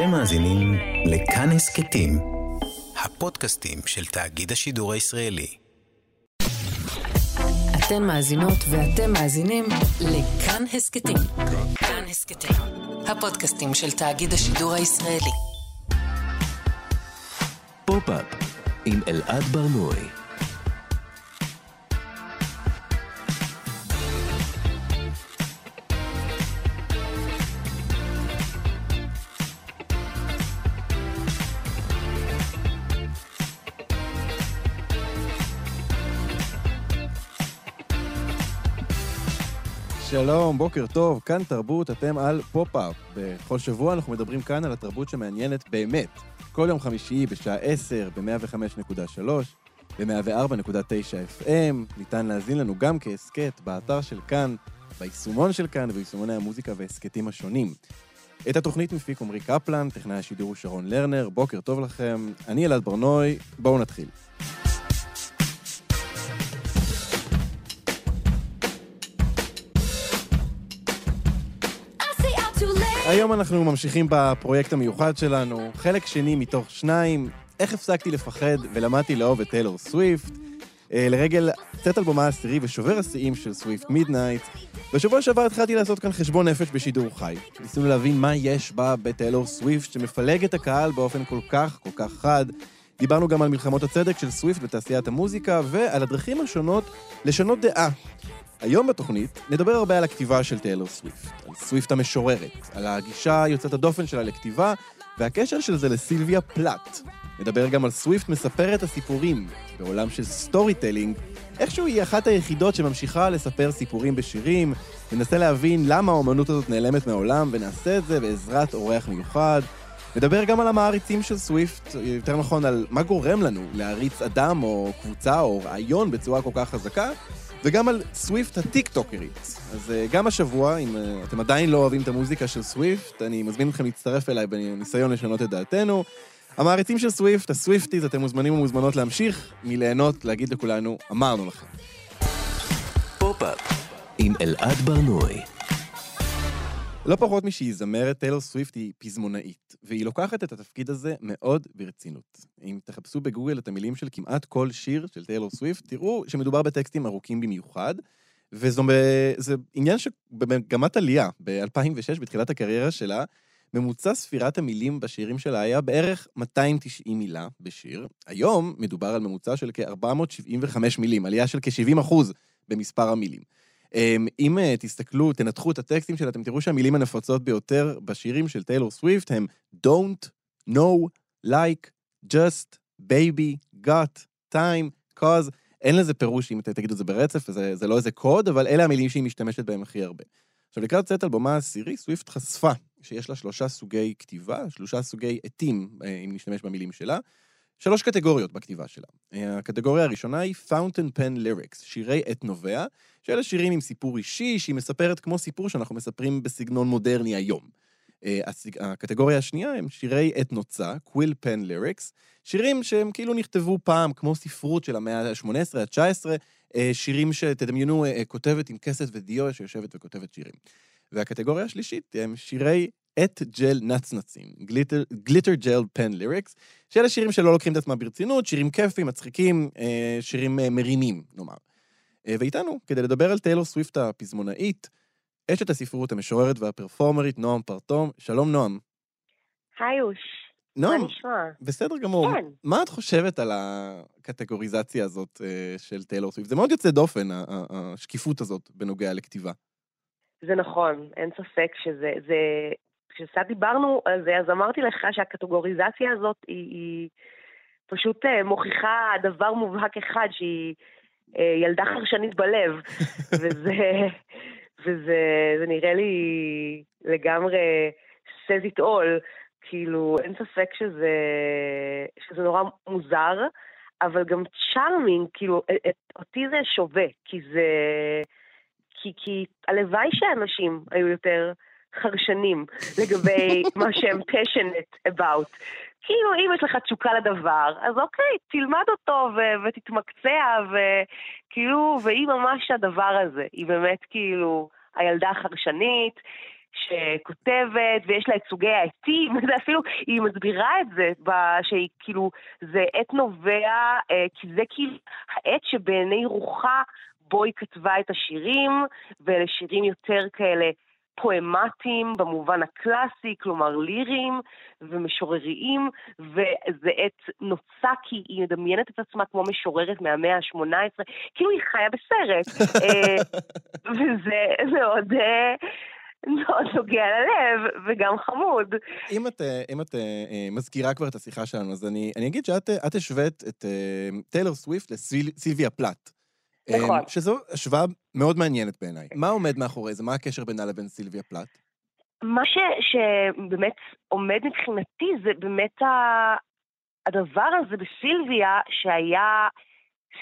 אתם מאזינים לכאן הסכתים, הפודקאסטים של תאגיד השידור הישראלי. אתן מאזינות ואתם מאזינים לכאן הסכתים. כאן הסכתים, הפודקאסטים של תאגיד השידור הישראלי. פופ-אפ עם אלעד בר-נוי. שלום, בוקר טוב, כאן תרבות, אתם על פופ-אפ. בכל שבוע אנחנו מדברים כאן על התרבות שמעניינת באמת. כל יום חמישי בשעה 10 ב-105.3, ב-104.9 FM, ניתן להאזין לנו גם כהסכת באתר של כאן, ביישומון של כאן וביישומוני המוזיקה וההסכתים השונים. את התוכנית מפיק עמרי קפלן, טכנאי השידור הוא שרון לרנר, בוקר טוב לכם, אני אלעד בר-נוי, בואו נתחיל. היום אנחנו ממשיכים בפרויקט המיוחד שלנו, חלק שני מתוך שניים, איך הפסקתי לפחד ולמדתי לאהוב את טיילור סוויפט, אה, לרגל צאת אלבומה העשירי ושובר השיאים של סוויפט Midnights. בשבוע שעבר התחלתי לעשות כאן חשבון נפש בשידור חי. ניסינו להבין מה יש בה בטיילור סוויפט שמפלג את הקהל באופן כל כך, כל כך חד. דיברנו גם על מלחמות הצדק של סוויפט בתעשיית המוזיקה ועל הדרכים השונות לשנות דעה. היום בתוכנית נדבר הרבה על הכתיבה של טיילור סוויפט, על סוויפט המשוררת, על הגישה יוצאת הדופן שלה לכתיבה והקשר של זה לסילביה פלאט. נדבר גם על סוויפט מספרת הסיפורים בעולם של storytelling, איכשהו היא אחת היחידות שממשיכה לספר סיפורים בשירים, ננסה להבין למה האומנות הזאת נעלמת מהעולם ונעשה את זה בעזרת אורח מיוחד. נדבר גם על המעריצים של סוויפט, יותר נכון על מה גורם לנו להעריץ אדם או קבוצה או רעיון בצורה כל כך חזקה, וגם על סוויפט הטיק-טוקרית. אז אה, גם השבוע, אם אה, אתם עדיין לא אוהבים את המוזיקה של סוויפט, אני מזמין אתכם להצטרף אליי בניסיון לשנות את דעתנו. המעריצים של סוויפט, הסוויפטיז, אתם מוזמנים ומוזמנות להמשיך מליהנות, להגיד לכולנו, אמרנו לכם. פופ-אפ עם אלעד בר-נוי. לא פחות משהיא זמרת, טיילור סוויפט היא פזמונאית, והיא לוקחת את התפקיד הזה מאוד ברצינות. אם תחפשו בגוגל את המילים של כמעט כל שיר של טיילור סוויפט, תראו שמדובר בטקסטים ארוכים במיוחד, וזה עניין שבמגמת עלייה. ב-2006, בתחילת הקריירה שלה, ממוצע ספירת המילים בשירים שלה היה בערך 290 מילה בשיר. היום מדובר על ממוצע של כ-475 מילים, עלייה של כ-70 אחוז במספר המילים. אמ, אם אה, תסתכלו, תנתחו את הטקסטים שלה, אתם תראו שהמילים הנפוצות ביותר בשירים של טיילור סוויפט הם don't, no, like, just, baby, got, time, cause. אין לזה פירוש אם אתם תגידו את זה ברצף, זה, זה לא איזה קוד, אבל אלה המילים שהיא משתמשת בהם הכי הרבה. עכשיו, לקראת צאת אלבומה העשירי, סוויפט חשפה שיש לה שלושה סוגי כתיבה, שלושה סוגי עטים, אה, אם נשתמש במילים שלה. שלוש קטגוריות בכתיבה שלה. הקטגוריה הראשונה היא Fountain Pen Lyrics, שירי עת נובע, שאלה שירים עם סיפור אישי, שהיא מספרת כמו סיפור שאנחנו מספרים בסגנון מודרני היום. הקטגוריה השנייה הם שירי עת נוצה, Quill Pen Lyrics, שירים שהם כאילו נכתבו פעם, כמו ספרות של המאה ה-18, ה-19, שירים שתדמיינו כותבת עם כסת ודיו שיושבת וכותבת שירים. והקטגוריה השלישית הם שירי את ג'ל נצנצים, גליטר ג'ל פן ליריקס, שאלה שירים שלא לוקחים את עצמם ברצינות, שירים כיפים, מצחיקים, אה, שירים אה, מרימים, נאמר. אה, ואיתנו, כדי לדבר על טיילור סוויפט הפזמונאית, אשת הספרות המשוררת והפרפורמרית נועם פרטום. שלום נועם. היי אוש. נועם, מה נשמע? בסדר גמור. כן. מה את חושבת על הקטגוריזציה הזאת של טיילור סוויפט? זה מאוד יוצא דופן, השקיפות הזאת בנוגע לכתיבה. זה נכון, אין ספק שזה, זה, כשקצת דיברנו על זה, אז אמרתי לך שהקטגוריזציה הזאת היא, היא פשוט אה, מוכיחה דבר מובהק אחד, שהיא אה, ילדה חרשנית בלב, וזה, וזה זה נראה לי לגמרי says it all, כאילו, אין ספק שזה, שזה נורא מוזר, אבל גם צ'ארמינג, כאילו, את, אותי זה שווה, כי זה... כי, כי הלוואי שאנשים היו יותר חרשנים לגבי מה שהם passionate about. כאילו, אם יש לך תשוקה לדבר, אז אוקיי, תלמד אותו ו- ותתמקצע, וכאילו, והיא ממש הדבר הזה. היא באמת כאילו הילדה החרשנית, שכותבת, ויש לה את סוגי העטים, וזה אפילו, היא מסבירה את זה, שהיא כאילו, זה עט נובע, אה, כי זה כאילו העט שבעיני רוחה בו היא כתבה את השירים, ואלה שירים יותר כאלה פואמטיים במובן הקלאסי, כלומר ליריים ומשורריים, וזה עת נוצה כי היא מדמיינת את עצמה כמו משוררת מהמאה ה-18, כאילו היא חיה בסרט. אה, וזה מאוד... אה, מאוד נוגע ללב, וגם חמוד. אם את, אה, אם את מזכירה כבר את השיחה שלנו, אז אני, אני אגיד שאת השווית את טיילור סוויפט לסילביה פלאט. נכון. אמ, שזו השוואה מאוד מעניינת בעיניי. מה עומד מאחורי זה? מה הקשר בינה לבין סילביה פלאט? מה ש, שבאמת עומד מבחינתי זה באמת ה... הדבר הזה בסילביה שהיה...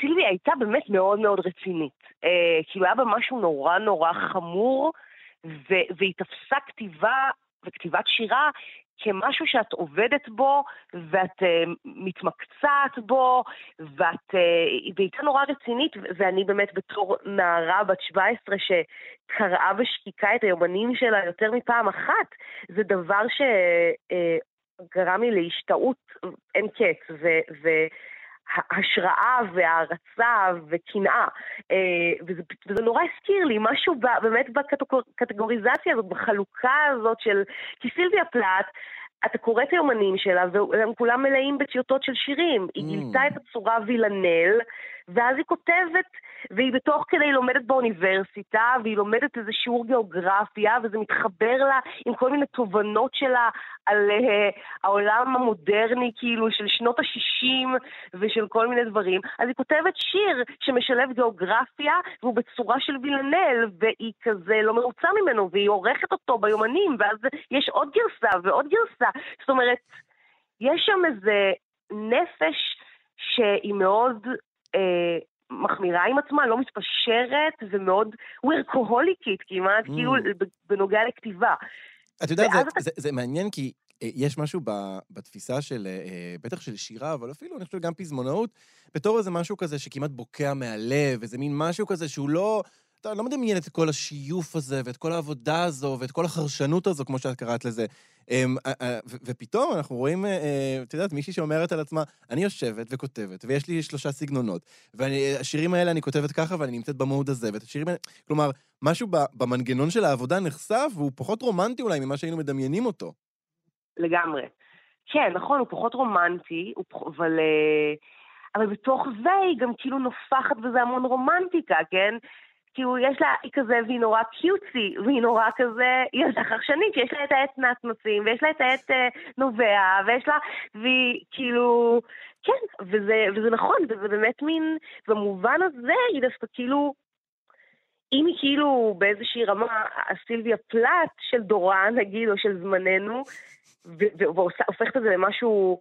סילביה הייתה באמת מאוד מאוד רצינית. אה, כאילו היה בה משהו נורא נורא חמור, ו... והיא תפסה כתיבה וכתיבת שירה כמשהו שאת עובדת בו, ואת uh, מתמקצעת בו, ואת... Uh, והייתה נורא רצינית, ואני באמת בתור נערה בת 17 שקראה בשקיקה את היומנים שלה יותר מפעם אחת, זה דבר שגרם uh, לי להשתאות אין קץ, ו... ו- השראה והערצה וקנאה. וזה, וזה נורא הזכיר לי משהו באמת בקטגוריזציה הזאת, בחלוקה הזאת של... כי סילביה פלאט, אתה קורא את היומנים שלה, והם כולם מלאים בטיוטות של שירים. היא mm. גילתה את הצורה וילנל, ואז היא כותבת, והיא בתוך כדי לומדת באוניברסיטה, והיא לומדת איזה שיעור גיאוגרפיה, וזה מתחבר לה עם כל מיני תובנות שלה על uh, העולם המודרני, כאילו, של שנות ה-60 ושל כל מיני דברים. אז היא כותבת שיר שמשלב גיאוגרפיה, והוא בצורה של וילנל, והיא כזה לא מרוצה ממנו, והיא עורכת אותו ביומנים, ואז יש עוד גרסה ועוד גרסה. זאת אומרת, יש שם איזה נפש שהיא מאוד אה, מחמירה עם עצמה, לא מתפשרת ומאוד וורקוהוליקית כמעט, mm. כאילו בנוגע לכתיבה. את יודעת, זה, אתה... זה, זה מעניין כי אה, יש משהו ב, בתפיסה של, אה, בטח של שירה, אבל אפילו, אני חושב, גם פזמונאות, בתור איזה משהו כזה שכמעט בוקע מהלב, איזה מין משהו כזה שהוא לא... אתה לא מדמיין את כל השיוף הזה, ואת כל העבודה הזו, ואת כל החרשנות הזו, כמו שאת קראת לזה. אמ, ופתאום אנחנו רואים, אה, אה, את יודעת, מישהי שאומרת על עצמה, אני יושבת וכותבת, ויש לי שלושה סגנונות, והשירים האלה אני כותבת ככה, ואני נמצאת במוד הזה, ואת השירים האלה... כלומר, משהו במנגנון של העבודה נחשף, והוא פחות רומנטי אולי ממה שהיינו מדמיינים אותו. לגמרי. כן, נכון, הוא פחות רומנטי, אבל... אה, אבל בתוך זה היא גם כאילו נופחת בזה המון רומנטיקה, כן? כאילו, יש לה, היא כזה, והיא נורא קיוטי, והיא נורא כזה, היא ילדה חרשנית, שיש לה את העט נצנצים, ויש לה את העט אה, נובע, ויש לה, והיא כאילו, כן, וזה, וזה נכון, וזה באמת מין, במובן הזה היא דווקא כאילו, אם היא כאילו באיזושהי רמה, הסילביה פלאט של דורה, נגיד, או של זמננו, והופכת את זה למשהו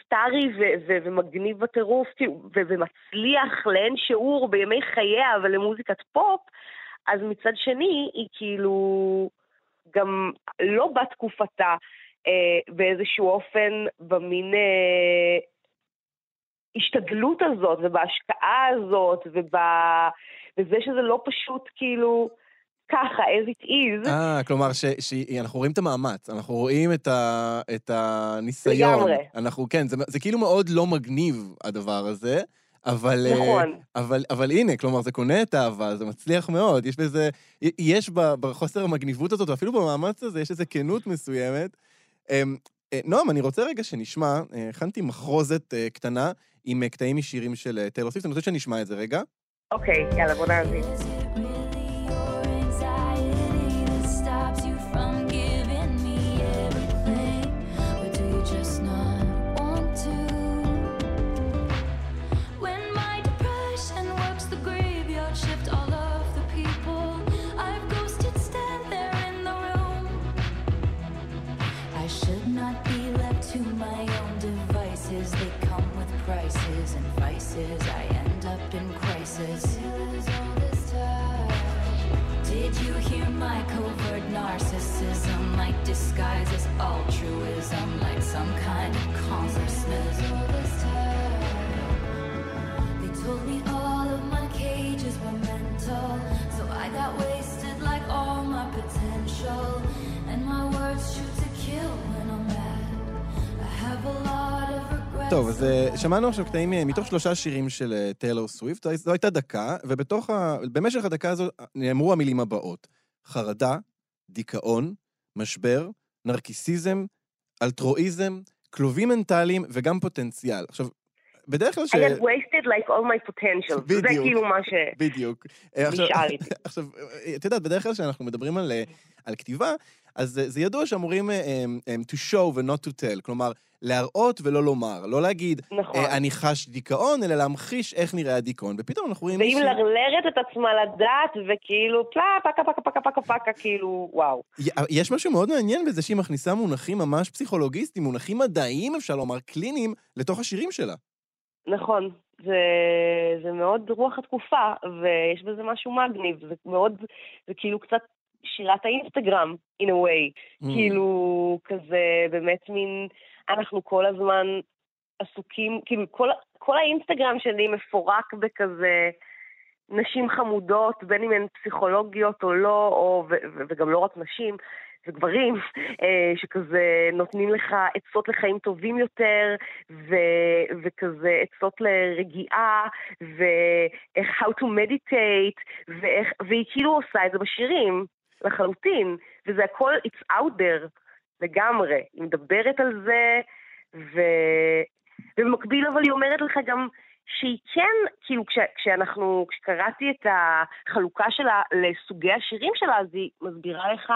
סטארי ו- ו- ומגניב בטירוף, כאילו, ומצליח לאין שיעור בימי חייה, אבל למוזיקת פופ, אז מצד שני, היא כאילו גם לא בתקופתה אה, באיזשהו אופן במין אה, השתדלות הזאת, ובהשקעה הזאת, ובזה שזה לא פשוט כאילו... ככה, as it is. אה, כלומר, שאנחנו רואים את המאמץ, אנחנו רואים את, ה, את הניסיון. לגמרי. אנחנו, כן, זה, זה כאילו מאוד לא מגניב, הדבר הזה. אבל, אה, נכון. אבל, אבל הנה, כלומר, זה קונה את האהבה, זה מצליח מאוד. יש בזה, יש בחוסר המגניבות הזאת, ואפילו במאמץ הזה, יש איזו כנות מסוימת. אמ, אה, נועם, אני רוצה רגע שנשמע, אה, הכנתי מחרוזת קטנה עם קטעים משירים של טיילור סיפט, אני רוצה שנשמע את זה רגע. אוקיי, יאללה, בוא נאזין. טוב, אז אה, שמענו עכשיו קטעים אה, מתוך שלושה שירים של אה, טיילור סוויפט, זו- הייתה דקה, ובתוך ה... במשך הדקה הזו נאמרו המילים הבאות: חרדה, דיכאון, משבר, נרקיסיזם, אלטרואיזם, כלובים מנטליים וגם פוטנציאל. עכשיו, בדרך כלל ש... I had wasted like all my potential. זה בדיוק. כאילו מה ש... בדיוק. נשאר איתי. עכשיו, את יודעת, בדרך כלל כשאנחנו מדברים על, על כתיבה, אז זה- זה ידוע שאמורים אה, אה, to show ו-not to tell, כלומר, להראות ולא לומר, לא להגיד, נכון. אה, אני חש דיכאון, אלא להמחיש איך נראה הדיכאון. ופתאום אנחנו רואים והיא מלרלרת את עצמה לדעת, וכאילו, פלה, פקה, פקה, פקה, פקה, פקה, כאילו, וואו. יש משהו מאוד מעניין בזה שהיא מכניסה מונחים ממש פסיכולוגיסטיים, מונחים מדעיים, אפשר לומר, קליניים, לתוך השירים שלה. נכון. זה, זה מאוד רוח התקופה, ויש בזה משהו מגניב. זה מאוד, זה כאילו קצת שירת האינסטגרם, in a way. Mm. כאילו, כזה באמת מין, אנחנו כל הזמן עסוקים, כאילו, כל, כל האינסטגרם שלי מפורק בכזה נשים חמודות, בין אם הן פסיכולוגיות או לא, או, ו, ו, וגם לא רק נשים. וגברים אה, שכזה נותנים לך עצות לחיים טובים יותר, ו, וכזה עצות לרגיעה, ואיך how to meditate, ואיך, והיא כאילו עושה את זה בשירים, לחלוטין, וזה הכל, it's out there, לגמרי. היא מדברת על זה, ו... ובמקביל אבל היא אומרת לך גם שהיא כן, כאילו כש, כשאנחנו, כשקראתי את החלוקה שלה לסוגי השירים שלה, אז היא מסבירה לך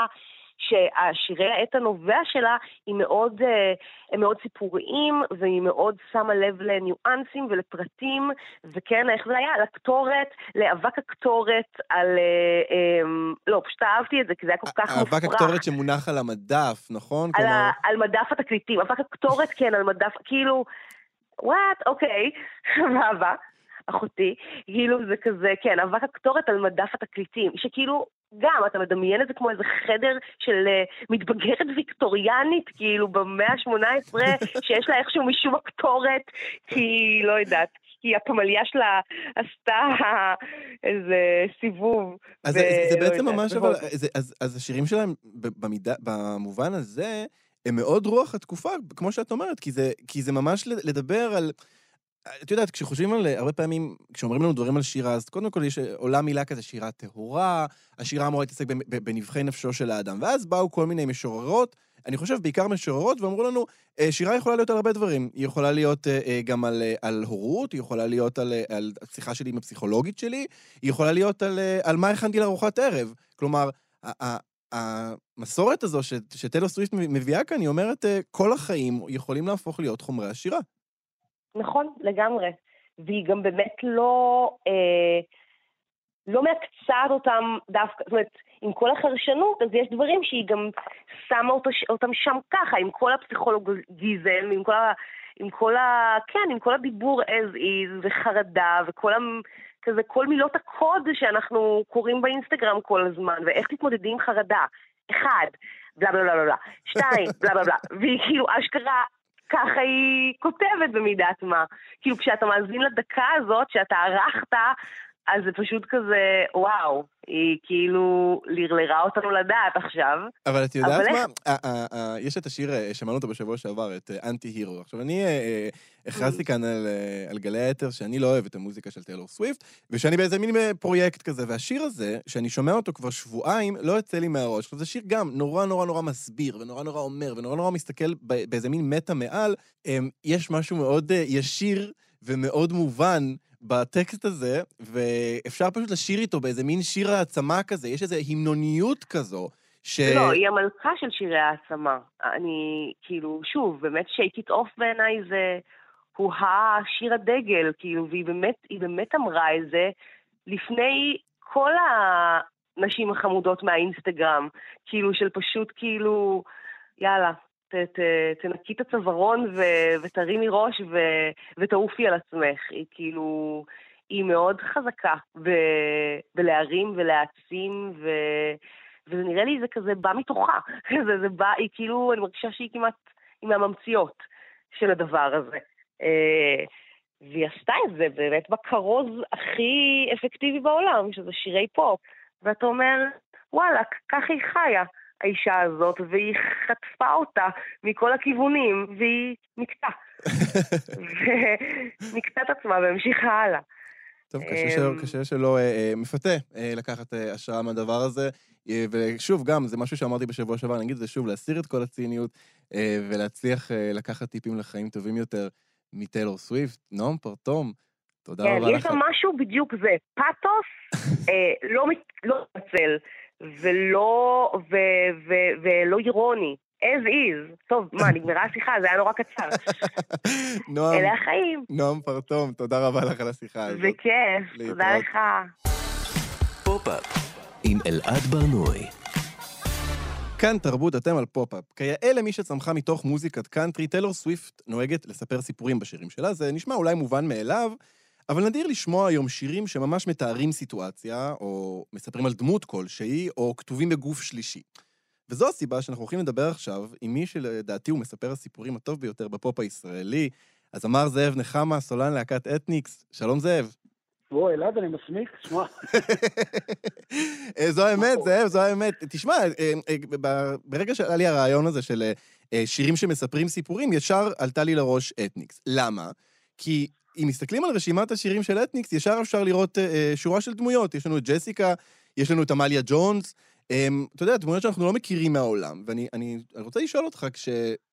שהשירי העת הנובע שלה היא מאוד, אה, הם מאוד סיפוריים, והיא מאוד שמה לב לניואנסים ולפרטים, וכן, איך זה היה? על הקטורת, לאבק הקטורת, על... אה, אה, לא, פשוט אהבתי את זה, כי זה היה כל כך מופרך. אבק הקטורת שמונח על המדף, נכון? על, כלומר, על מדף התקליטים, אבק הקטורת כן, על מדף, כאילו, וואט, אוקיי, אהבה, אחותי, כאילו זה כזה, כן, אבק הקטורת על מדף התקליטים, שכאילו, גם, אתה מדמיין את זה כמו איזה חדר של uh, מתבגרת ויקטוריאנית, כאילו, במאה ה-18, שיש לה איכשהו משום הקטורת, כי, לא יודעת, כי הפמליה שלה עשתה איזה סיבוב. אז ב- זה, זה לא בעצם יודעת, ממש, אבל. זה, אז, אז השירים שלהם, במידה, במובן הזה, הם מאוד רוח התקופה, כמו שאת אומרת, כי זה, כי זה ממש לדבר על... את יודעת, כשחושבים על, הרבה פעמים, כשאומרים לנו דברים על שירה, אז קודם כל יש, עולה מילה כזה שירה טהורה, השירה אמורה להתעסק בנבחי נפשו של האדם. ואז באו כל מיני משוררות, אני חושב בעיקר משוררות, ואמרו לנו, אה, שירה יכולה להיות על הרבה דברים. היא יכולה להיות אה, אה, גם על, על הורות, היא יכולה להיות על, על השיחה שלי עם הפסיכולוגית שלי, היא יכולה להיות על, על מה הכנתי לארוחת ערב. כלומר, המסורת הזו ש- שטיילור סוויפט מביאה כאן, היא אומרת, כל החיים יכולים להפוך להיות חומרי השירה. נכון, לגמרי. והיא גם באמת לא, אה, לא מקצעת אותם דווקא, זאת אומרת, עם כל החרשנות, אז יש דברים שהיא גם שמה אותו, אותם שם ככה, עם כל הפסיכולוגיזם, עם כל ה... עם כל ה... כן, עם כל הדיבור as is, וחרדה, וכל ה... כזה, כל מילות הקוד שאנחנו קוראים באינסטגרם כל הזמן, ואיך תתמודדי עם חרדה. אחד, בלה בלה בלה בלה. שתיים, בלה בלה בלה. והיא כאילו אשכרה, ככה היא כותבת במידת מה. כאילו, כשאתה מאזין לדקה הזאת, שאתה ערכת, אז זה פשוט כזה, וואו, היא כאילו לרלרה אותנו לדעת עכשיו. אבל את יודעת אבל מה? איך- ה- ה- ה- יש את השיר, אה, שמענו אותו בשבוע שעבר, את אנטי הירו. עכשיו, אני אה, אה, הכרזתי כאן על, אה, על גלי האתר שאני לא אוהב את המוזיקה של טיילור סוויפט, ושאני באיזה מין אה, פרויקט כזה, והשיר הזה, שאני שומע אותו כבר שבועיים, לא יוצא לי מהראש. עכשיו, זה שיר גם נורא נורא נורא מסביר, ונורא נורא אומר, ונורא נורא מסתכל באיזה מין מטה מעל. אמ, יש משהו מאוד אה, ישיר ומאוד מובן בטקסט הזה, ואפשר פשוט לשיר איתו באיזה מין שיר העצמה כזה, יש איזו המנוניות כזו. ש... לא, היא המלכה של שירי העצמה. אני, כאילו, שוב, באמת shake it off בעיניי זה... הוא השיר הדגל, כאילו, והיא באמת, היא באמת אמרה את זה לפני כל הנשים החמודות מהאינסטגרם, כאילו, של פשוט כאילו, יאללה, ת, ת, תנקי את הצווארון ו, ותרימי ראש ו, ותעופי על עצמך. היא כאילו, היא מאוד חזקה ב, בלהרים ולהעצים, ו, וזה נראה לי זה כזה בא מתוכה. זה, זה בא, היא כאילו, אני מרגישה שהיא כמעט, היא מהממציאות של הדבר הזה. אה, והיא עשתה את זה באמת בכרוז הכי אפקטיבי בעולם, שזה שירי פופ. ואתה אומר, וואלה, כך היא חיה, האישה הזאת, והיא חטפה אותה מכל הכיוונים, והיא נקטעה. ונקטעה את עצמה והמשיכה הלאה. טוב, קשה שלא, אמ, קשה שלא אה, אה, מפתה אה, לקחת אה, השראה מהדבר הזה. אה, ושוב, גם, זה משהו שאמרתי בשבוע שעבר, אני אגיד את זה שוב, להסיר את כל הציניות אה, ולהצליח אה, לקחת טיפים לחיים טובים יותר מטיילור סוויפט. נועם פרטום, תודה כן, רבה יש לך. שם משהו בדיוק זה, פאתוס אה, לא לא מתנצל, ולא, ו, ו, ולא אירוני, as is. טוב, מה, נגמרה השיחה? זה היה נורא קצר. נועם, אלה החיים, נועם פרטום, תודה רבה לך על השיחה הזאת. וכיף, תודה. לך. פופ-אפ עם אלעד בר-נוי. כאן תרבות, אתם על פופ-אפ. כיאה למי שצמחה מתוך מוזיקת קאנטרי, טיילור סוויפט נוהגת לספר סיפורים בשירים שלה. זה נשמע אולי מובן מאליו, אבל נדיר לשמוע היום שירים שממש מתארים סיטואציה, או מספרים על דמות כלשהי, או כתובים בגוף שלישי. וזו הסיבה שאנחנו הולכים לדבר עכשיו עם מי שלדעתי הוא מספר הסיפורים הטוב ביותר בפופ הישראלי, הזמר זאב נחמה, סולן להקת אתניקס. שלום זאב. בוא, אלעד, אני מסמיק, שמע, אה, זו האמת, זאב, זו האמת. תשמע, אה, אה, ברגע שעלה לי הרעיון הזה של שירים שמספרים סיפורים, ישר עלתה לי לראש אתניקס. למה? כי אם מסתכלים על רשימת השירים של אתניקס, ישר אפשר לראות אה, אה, שורה של דמויות. יש לנו את ג'סיקה, יש לנו את עמליה ג'ונס. אה, אתה יודע, דמויות שאנחנו לא מכירים מהעולם. ואני אני, אני רוצה לשאול אותך, כש...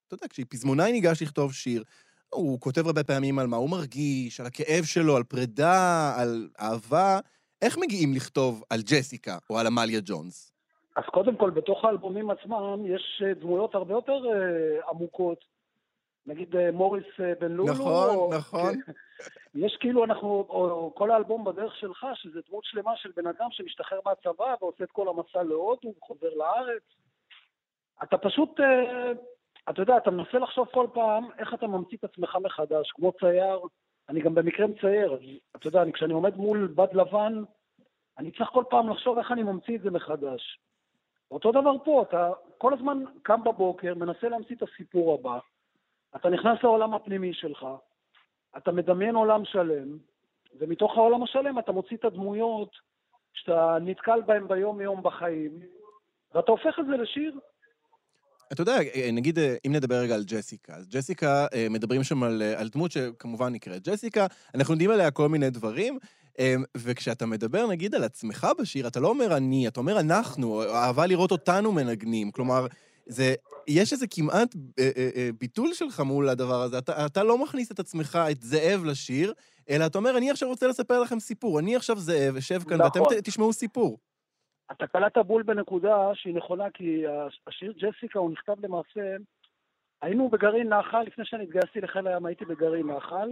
אתה יודע, כשפזמונאי ניגש לכתוב שיר, הוא כותב הרבה פעמים על מה הוא מרגיש, על הכאב שלו, על פרידה, על אהבה. איך מגיעים לכתוב על ג'סיקה או על עמליה ג'ונס? אז קודם כל, בתוך האלבומים עצמם יש אה, דמויות הרבה יותר אה, עמוקות. נגיד אה, מוריס אה, בן לולו. נכון, או- נכון. כן. יש כאילו, אנחנו, או, או כל האלבום בדרך שלך, שזה דמות שלמה של בן אדם שמשתחרר מהצבא ועושה את כל המסע להודו וחוזר לארץ. אתה פשוט, אה, אתה יודע, אתה מנסה לחשוב כל פעם איך אתה ממציא את עצמך מחדש, כמו צייר. אני גם במקרה מצייר, אז אתה יודע, אני, כשאני עומד מול בד לבן, אני צריך כל פעם לחשוב איך אני ממציא את זה מחדש. אותו דבר פה, אתה כל הזמן קם בבוקר, מנסה להמציא את הסיפור הבא, אתה נכנס לעולם הפנימי שלך, אתה מדמיין עולם שלם, ומתוך העולם השלם אתה מוציא את הדמויות שאתה נתקל בהן ביום-יום בחיים, ואתה הופך את זה לשיר. אתה יודע, נגיד, אם נדבר רגע על ג'סיקה, אז ג'סיקה, אה, מדברים שם על, אה, על דמות שכמובן נקראת ג'סיקה, אנחנו יודעים עליה כל מיני דברים, אה, וכשאתה מדבר, נגיד, על עצמך בשיר, אתה לא אומר אני, אתה אומר אנחנו, אהבה לראות אותנו מנגנים. כלומר, זה, יש איזה כמעט אה, אה, אה, ביטול שלך מול הדבר הזה. אתה, אתה לא מכניס את עצמך, את זאב לשיר, אלא אתה אומר, אני עכשיו רוצה לספר לכם סיפור. אני עכשיו זאב, אשב כאן, ואתם נכון. ת- תשמעו סיפור. אתה קלעת בול בנקודה שהיא נכונה, כי הש- השיר ג'סיקה הוא נכתב למעשה, היינו בגרעין נחל, לפני שאני התגייסתי לחיל הים הייתי בגרעין נחל,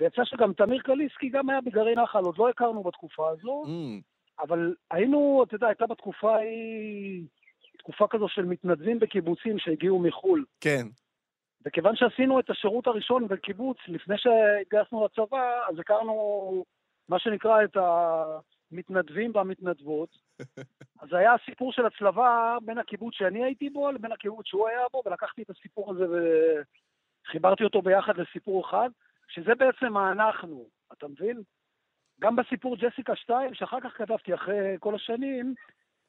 ויצא שגם תמיר קליסקי גם היה בגרעין נחל, עוד לא הכרנו בתקופה הזו, Mm, אבל היינו, אתה יודע, הייתה בתקופה ההיא תקופה כזו של מתנדבים בקיבוצים שהגיעו מחו"ל. כן. וכיוון שעשינו את השירות הראשון בקיבוץ, לפני שהתגייסנו לצבא, אז הכרנו מה שנקרא את המתנדבים והמתנדבות. אז היה הסיפור של הצלבה בין הקיבוץ שאני הייתי בו לבין הקיבוץ שהוא היה בו, ולקחתי את הסיפור הזה וחיברתי אותו ביחד לסיפור אחד, שזה בעצם האנחנו, אתה מבין? גם בסיפור ג'סיקה 2, שאחר כך כתבתי אחרי כל השנים,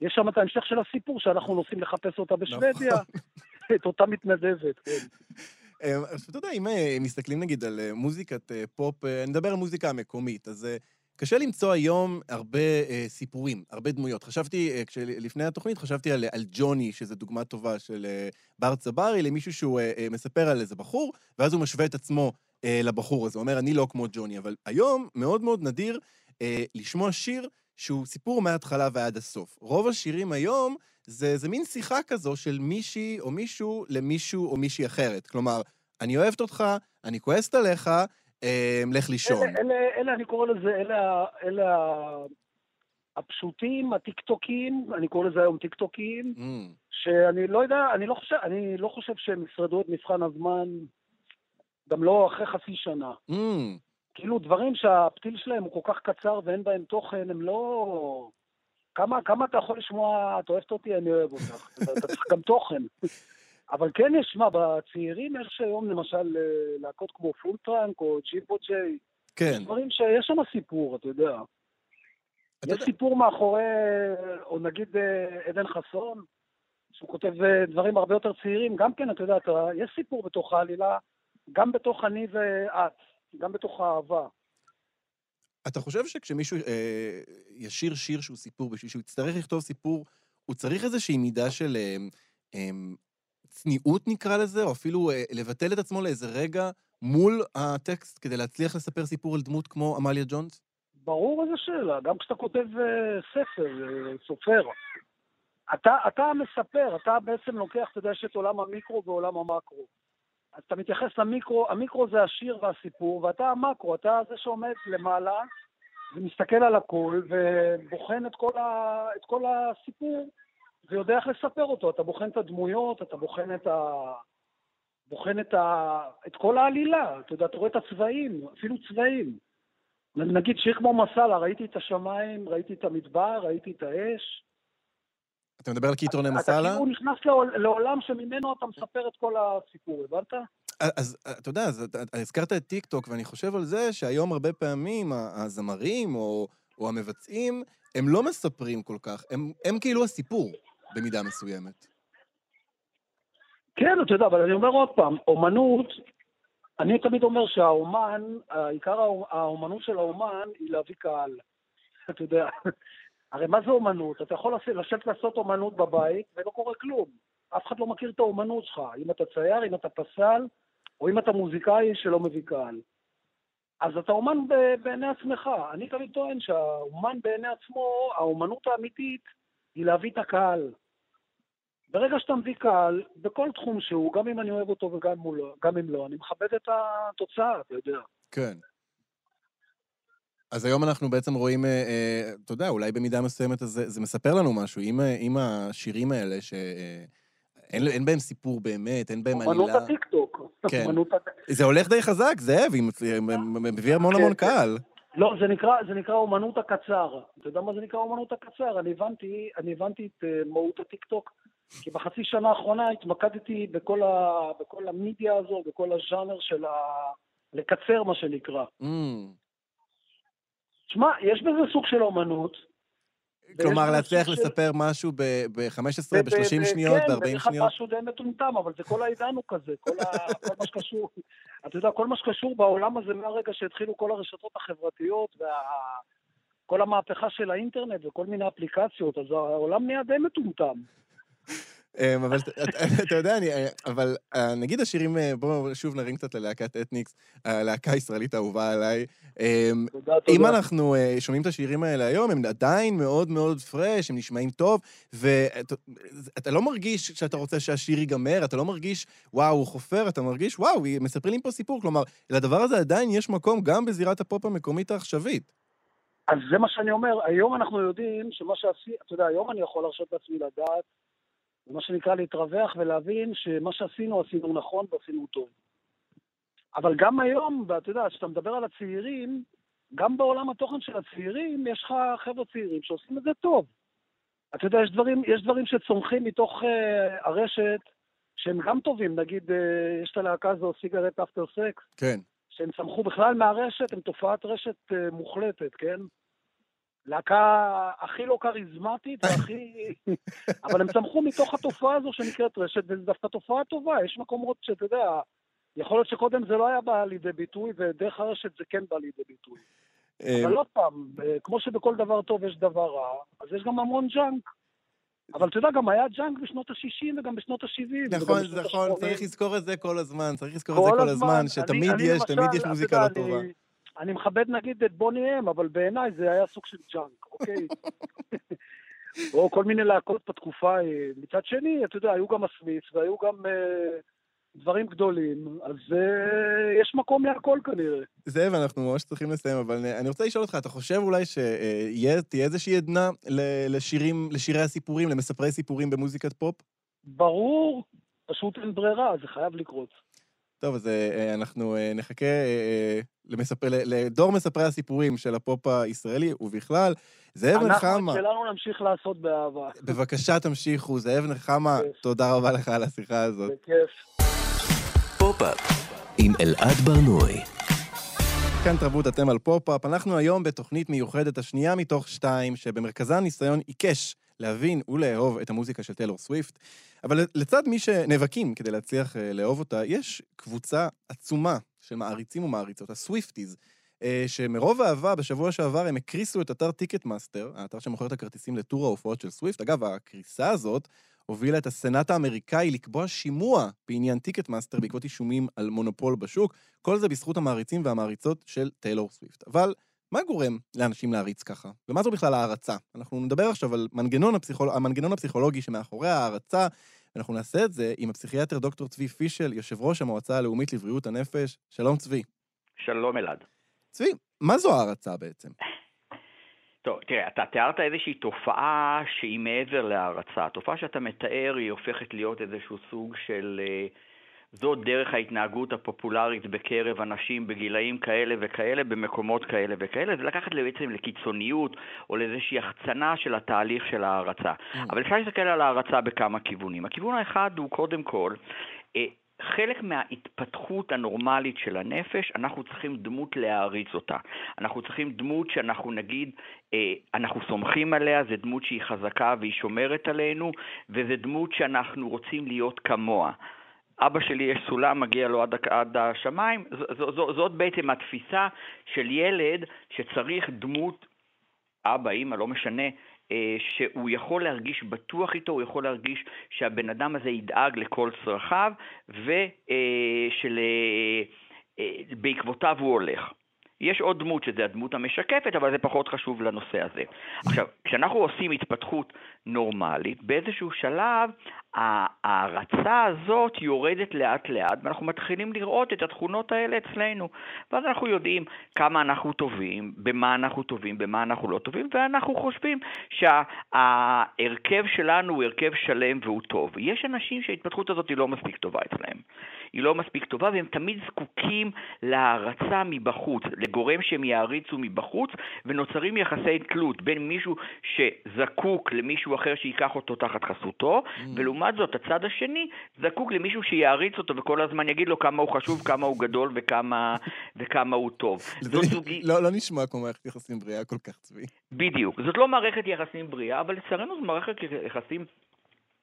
יש שם את ההמשך של הסיפור שאנחנו נוסעים לחפש אותה בשוודיה, את אותה מתנדבת, כן. אה, אז אתה יודע, אם אה, מסתכלים נגיד על אה, מוזיקת פופ, אני מדבר על מוזיקה המקומית, אז קשה למצוא היום הרבה אה, סיפורים, הרבה דמויות. חשבתי, אה, לפני התוכנית, חשבתי על, על ג'וני, שזו דוגמה טובה של אה, בר צברי, למישהו שהוא אה, אה, מספר על איזה בחור, ואז הוא משווה את עצמו אה, לבחור הזה. הוא אומר, אני לא כמו ג'וני. אבל היום מאוד מאוד נדיר אה, לשמוע שיר שהוא סיפור מההתחלה ועד הסוף. רוב השירים היום זה, זה מין שיחה כזו של מישהי או מישהו למישהו או מישהי אחרת. כלומר, אני אוהבת אותך, אני כועסת עליך, אה, לך לישון. אלה, אלה, אלה, אני קורא לזה, אלה, אלה הפשוטים, הטיקטוקים, אני קורא לזה היום טיקטוקים, Mm, שאני לא יודע, אני לא חושב, אני לא חושב שהם ישרדו את מבחן הזמן, גם לא אחרי חצי שנה. אמ, כאילו דברים שהפתיל שלהם הוא כל כך קצר ואין בהם תוכן, הם לא... כמה, כמה אתה יכול לשמוע, את אוהבת אותי, אני אוהב אותך. אתה צריך גם תוכן. אבל כן יש, מה, בצעירים יש היום למשל אה, להקות כמו Full Trunk או ג'ימבו ג'יי, כן. דברים שיש שם סיפור, אתה יודע. אתה יש יודע- סיפור מאחורי, או נגיד אה, עדן חסון, שהוא כותב אה, דברים הרבה יותר צעירים, גם כן, אתה יודע, אתה, יש סיפור בתוך העלילה, גם בתוך אני ואת, גם בתוך האהבה. אתה חושב שכשמישהו אה, ישיר שיר שהוא סיפור, בשביל שהוא יצטרך לכתוב סיפור, הוא צריך איזושהי מידה של אה, אה, צניעות נקרא לזה, או אפילו אה, לבטל את עצמו לאיזה רגע מול הטקסט כדי להצליח לספר סיפור על דמות כמו עמליה ג'ונס? ברור איזה שאלה, גם כשאתה כותב אה, ספר, אה, סופר. אתה, אתה המספר, אתה בעצם לוקח, אתה יודע, יש את עולם המיקרו ועולם המקרו. אז אתה מתייחס למיקרו, המיקרו זה השיר והסיפור, ואתה המקרו, אתה זה שעומד למעלה ומסתכל על הכל ובוחן את כל, ה, את כל הסיפור ויודע איך לספר אותו. אתה בוחן את הדמויות, אתה בוחן את ה... בוחן את, ה, את כל העלילה, אתה יודע, אתה רואה את הצבעים, אפילו צבעים. נגיד שיר כמו מסאלה, ראיתי את השמיים, ראיתי את המדבר, ראיתי את האש. אתה מדבר על קיטרוני אתה מסאלה? כאילו נכנס לעול, לעולם שממנו אתה מספר את כל הסיפור, הבנת? אז אתה יודע, אז אתה- אתה הזכרת את טיק טוק, ואני חושב על זה שהיום הרבה פעמים הזמרים או, או המבצעים, הם לא מספרים כל כך, הם, הם כאילו הסיפור, במידה מסוימת. כן, אתה יודע, אבל אני אומר עוד פעם, אומנות, אני תמיד אומר שהאומן, עיקר האו- האומנות של האומן היא להביא קהל. אתה יודע, הרי מה זה אומנות? אתה יכול לש- לשבת לעשות אומנות בבית ולא קורה כלום. אף אחד לא מכיר את האומנות שלך. אם אתה צייר, אם אתה פסל, או אם אתה מוזיקאי שלא מביא קהל. אז אתה אומן בעיני עצמך. אני תמיד טוען שהאומן בעיני עצמו, האומנות האמיתית היא להביא את הקהל. ברגע שאתה מביא קהל, בכל תחום שהוא, גם אם אני אוהב אותו וגם אם לא, אם לא, אני מכבד את התוצאה, אתה יודע. כן. אז היום אנחנו בעצם רואים, אה, אה, אתה יודע, אולי במידה מסוימת זה, זה מספר לנו משהו. אם, אה, אם השירים האלה, שאין אין בהם סיפור באמת, אין בהם עלילה... הטיקטוק. כן. אומנות הט- זה הולך די חזק, זאב, מביא המון כן, המון כן. קהל. לא, זה נקרא, זה נקרא אומנות הקצר. אתה יודע מה זה נקרא אומנות הקצר? אני הבנתי, אני הבנתי את מהות הטיקטוק, כי בחצי שנה האחרונה התמקדתי בכל, ה, בכל המדיה הזו, בכל הז'אנר של ה... לקצר, מה שנקרא. Mm. שמע, יש בזה סוג של אומנות. כלומר, להצליח לספר משהו ב-15, ב- ב-30 ב- שניות, כן, ב-40 זה שניות? משהו די מטומטם, אבל זה כל העידן הוא כזה, כל, ה... כל מה שקשור, אתה יודע, כל מה שקשור בעולם הזה מהרגע שהתחילו כל הרשתות החברתיות וכל המהפכה של האינטרנט וכל מיני אפליקציות, אז העולם נהיה די מטומטם. אמ, אבל אתה- יודע, אני, אבל אה, נגיד השירים, אה, בואו שוב נרים קצת ללהקת אתניקס, הלהקה הישראלית האהובה עליי. אמ, תודה, אם תודה. אנחנו אה, שומעים את השירים האלה היום, הם עדיין מאוד מאוד פרש, הם נשמעים טוב, ואתה לא מרגיש שאתה רוצה שהשיר ייגמר, אתה לא מרגיש, וואו, הוא חופר, אתה מרגיש, וואו, מספרים לי פה סיפור. כלומר, לדבר הזה עדיין יש מקום גם בזירת הפופ המקומית העכשווית. אז זה מה שאני אומר, היום אנחנו יודעים שמה שעשי, אתה יודע, היום אני יכול להרשות לעצמי לדעת, מה שנקרא להתרווח ולהבין שמה שעשינו, עשינו נכון ועשינו טוב. אבל גם היום, ואתה יודע, כשאתה מדבר על הצעירים, גם בעולם התוכן של הצעירים, יש לך חבר'ה צעירים שעושים את זה טוב. אתה יודע, יש דברים, יש דברים שצומחים מתוך uh, הרשת, שהם גם טובים, נגיד, uh, יש את הלהקה הזו, סיגרט אפטר סקס, כן. שהם צמחו בכלל מהרשת, הם תופעת רשת uh, מוחלטת, כן? להקה הכי לא כריזמטית והכי... אבל הם צמחו מתוך התופעה הזו שנקראת רשת, וזו דווקא תופעה טובה. יש מקומות שאתה יודע, יכול להיות שקודם זה לא היה בא לידי ביטוי, ודרך הרשת זה כן בא לידי ביטוי. אמ, אבל עוד פעם, אה, כמו שבכל דבר טוב יש דבר רע, אז יש גם המון junk. אבל אתה יודע, גם היה junk בשנות ה-60 וגם בשנות ה-70. נכון, נכון, צריך לזכור את זה כל הזמן, צריך לזכור את זה כל הזמן. שתמיד יש, תמיד יש מוזיקה לא טובה. אני- מכבד נגיד את בוני אם, אבל בעיניי זה היה סוג של junk, אוקיי? או כל מיני להקות בתקופה ההיא. מצד שני, אתה יודע, היו גם הסמית'ס והיו גם אה, דברים גדולים, אז אה, יש מקום להכל כנראה. זאב, אנחנו ממש צריכים לסיים, אבל אני רוצה לשאול אותך, אתה חושב אולי שתהיה איזושהי עדנה לשירים, לשירי הסיפורים, למספרי סיפורים במוזיקת פופ? ברור, פשוט אין ברירה, זה חייב לקרות. טוב, אז אה, אנחנו אה, נחכה אה, אה, למספר, לדור מספרי הסיפורים של הפופ הישראלי, ובכלל, זאב אנחנו נחמה, את שלנו נמשיך לעשות באהבה. בבקשה תמשיכו, זאב נחמה. תודה רבה לך על השיחה הזאת. בכיף. פופ-אפ עם אלעד בר-נוי. כאן תרבות אתם על פופ-אפ. אנחנו היום בתוכנית מיוחדת השנייה מתוך שתיים, שבמרכזה ניסיון עיקש להבין ולאהוב את המוזיקה של טיילור סוויפט. אבל לצד מי שנאבקים כדי להצליח אה, לאהוב אותה, יש קבוצה עצומה של מעריצים ומעריצות, הסוויפטיז, אה, שמרוב אהבה, בשבוע שעבר הם הקריסו את אתר טיקט מאסטר, האתר שמוכר את הכרטיסים לטור ההופעות של סוויפט. אגב, הקריסה הזאת הובילה את הסנאט האמריקאי לקבוע שימוע בעניין טיקט מאסטר בעקבות אישומים על מונופול בשוק. כל זה בזכות המעריצים והמעריצות של טיילור סוויפט. אבל מה גורם לאנשים להעריץ ככה? ומה זו בכלל הערצה? אנחנו נדבר עכשיו על מנגנון הפסיכול... המנגנון הפסיכולוגי שמאחורי ההערצה, ואנחנו נעשה את זה עם הפסיכיאטר דוקטור צבי פישל, יושב ראש המועצה הלאומית לבריאות הנפש. שלום צבי. שלום אלעד. צבי, מה זו הערצה בעצם? טוב, תראה, אתה תיארת איזושהי תופעה שהיא מעבר להערצה. התופעה שאתה מתאר היא הופכת להיות איזשהו סוג של... אה, זאת דרך ההתנהגות הפופולרית בקרב אנשים בגילאים כאלה וכאלה, במקומות כאלה וכאלה, זה לקחת בעצם לקיצוניות או לאיזושהי החצנה של התהליך של ההערצה. Mm. אבל אפשר להסתכל על ההערצה בכמה כיוונים. הכיוון האחד הוא קודם כל, אה, חלק מההתפתחות הנורמלית של הנפש, אנחנו צריכים דמות להעריץ אותה. אנחנו צריכים דמות שאנחנו נגיד, אה, אנחנו סומכים עליה, זו דמות שהיא חזקה והיא שומרת עלינו, וזו דמות שאנחנו רוצים להיות כמוה. אבא שלי יש סולם, מגיע לו עד, עד השמיים, ז, ז, ז, זאת בעצם התפיסה של ילד שצריך דמות, אבא, אימא, לא משנה, אה, שהוא יכול להרגיש בטוח איתו, הוא יכול להרגיש שהבן אדם הזה ידאג לכל צרכיו ושבעקבותיו הוא הולך. יש עוד דמות שזה הדמות המשקפת, אבל זה פחות חשוב לנושא הזה. עכשיו, כשאנחנו עושים התפתחות נורמלית, באיזשהו שלב ההערצה הזאת יורדת לאט לאט, ואנחנו מתחילים לראות את התכונות האלה אצלנו. ואז אנחנו יודעים כמה אנחנו טובים, במה אנחנו טובים, במה אנחנו לא טובים, ואנחנו חושבים שההרכב שלנו הוא הרכב שלם והוא טוב. יש אנשים שההתפתחות הזאת היא לא מספיק טובה אצלם. היא לא מספיק טובה, והם תמיד זקוקים להערצה מבחוץ, לגורם שהם יעריצו מבחוץ, ונוצרים יחסי תלות בין מישהו שזקוק למישהו אחר שייקח אותו תחת חסותו, mm. ולעומת זאת, הצד השני זקוק למישהו שיעריץ אותו וכל הזמן יגיד לו כמה הוא חשוב, כמה הוא גדול וכמה, וכמה הוא טוב. זאת זוגי... לא, לא נשמע כמו מערכת יחסים בריאה כל כך, צבי. בדיוק. זאת לא מערכת יחסים בריאה, אבל לצערנו זו מערכת יחסים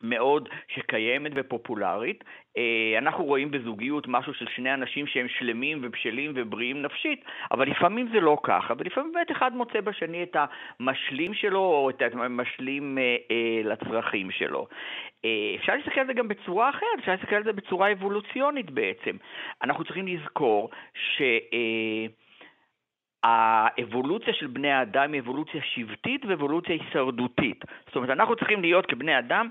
מאוד שקיימת ופופולרית. אה, אנחנו רואים בזוגיות משהו של שני אנשים שהם שלמים ובשלים ובריאים נפשית, אבל לפעמים זה לא ככה, ולפעמים באמת אחד מוצא בשני את המשלים שלו או את המשלים אה, אה, לצרכים שלו. אפשר להסתכל על זה גם בצורה אחרת, אפשר להסתכל על זה בצורה אבולוציונית בעצם. אנחנו צריכים לזכור ש... האבולוציה של בני האדם היא אבולוציה שבטית ואבולוציה הישרדותית. זאת אומרת, אנחנו צריכים להיות כבני אדם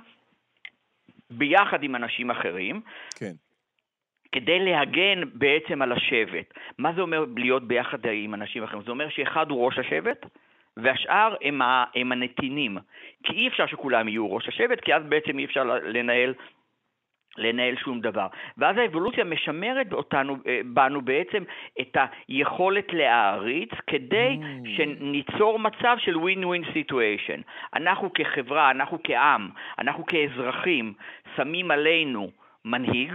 ביחד עם אנשים אחרים. כן. כדי להגן בעצם על השבט. מה זה אומר להיות ביחד עם אנשים אחרים? זה אומר שאחד הוא ראש השבט, והשאר הם, ה, הם הנתינים. כי אי אפשר שכולם יהיו ראש השבט, כי אז בעצם אי אפשר לנהל לנהל שום דבר. ואז האבולוציה משמרת אותנו, אה, בנו בעצם את היכולת להעריץ כדי mm. שניצור מצב של win-win situation. אנחנו כחברה, אנחנו כעם, אנחנו כאזרחים, שמים עלינו מנהיג,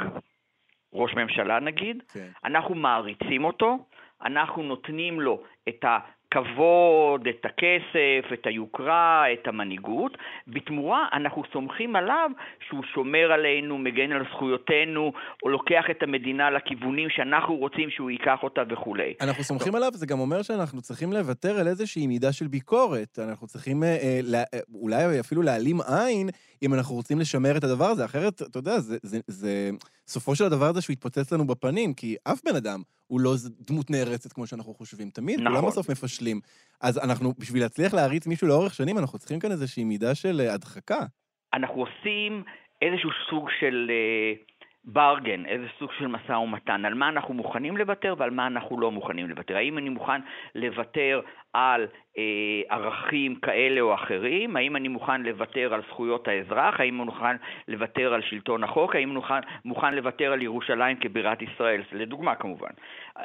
ראש ממשלה נגיד, כן. אנחנו מעריצים אותו, אנחנו נותנים לו את ה... הכבוד, את הכסף, את היוקרה, את המנהיגות. בתמורה אנחנו סומכים עליו שהוא שומר עלינו, מגן על זכויותינו, או לוקח את המדינה לכיוונים שאנחנו רוצים שהוא ייקח אותה וכולי. אנחנו סומכים עליו, זה גם אומר שאנחנו צריכים לוותר על איזושהי מידה של ביקורת. אנחנו צריכים אה, אה, אולי אפילו להעלים עין אם אנחנו רוצים לשמר את הדבר הזה. אחרת, אתה יודע, זה, זה, זה סופו של הדבר הזה שהוא יתפוצץ לנו בפנים, כי אף בן אדם הוא לא דמות נערצת כמו שאנחנו חושבים. תמיד, נכון. כולם בסוף מפשלים. אז אנחנו, בשביל להצליח להריץ מישהו לאורך שנים, אנחנו צריכים כאן איזושהי מידה של אה, הדחקה. אנחנו עושים איזשהו סוג של... uh, ברגן, איזה סוג של משא ומתן, על מה אנחנו מוכנים לוותר ועל מה אנחנו לא מוכנים לוותר. האם אני מוכן לוותר על אה, ערכים כאלה או אחרים? האם אני מוכן לוותר על זכויות האזרח? האם אני מוכן לוותר על שלטון החוק? האם אני מוכן, מוכן לוותר על ירושלים כבירת ישראל? לדוגמה כמובן. אה,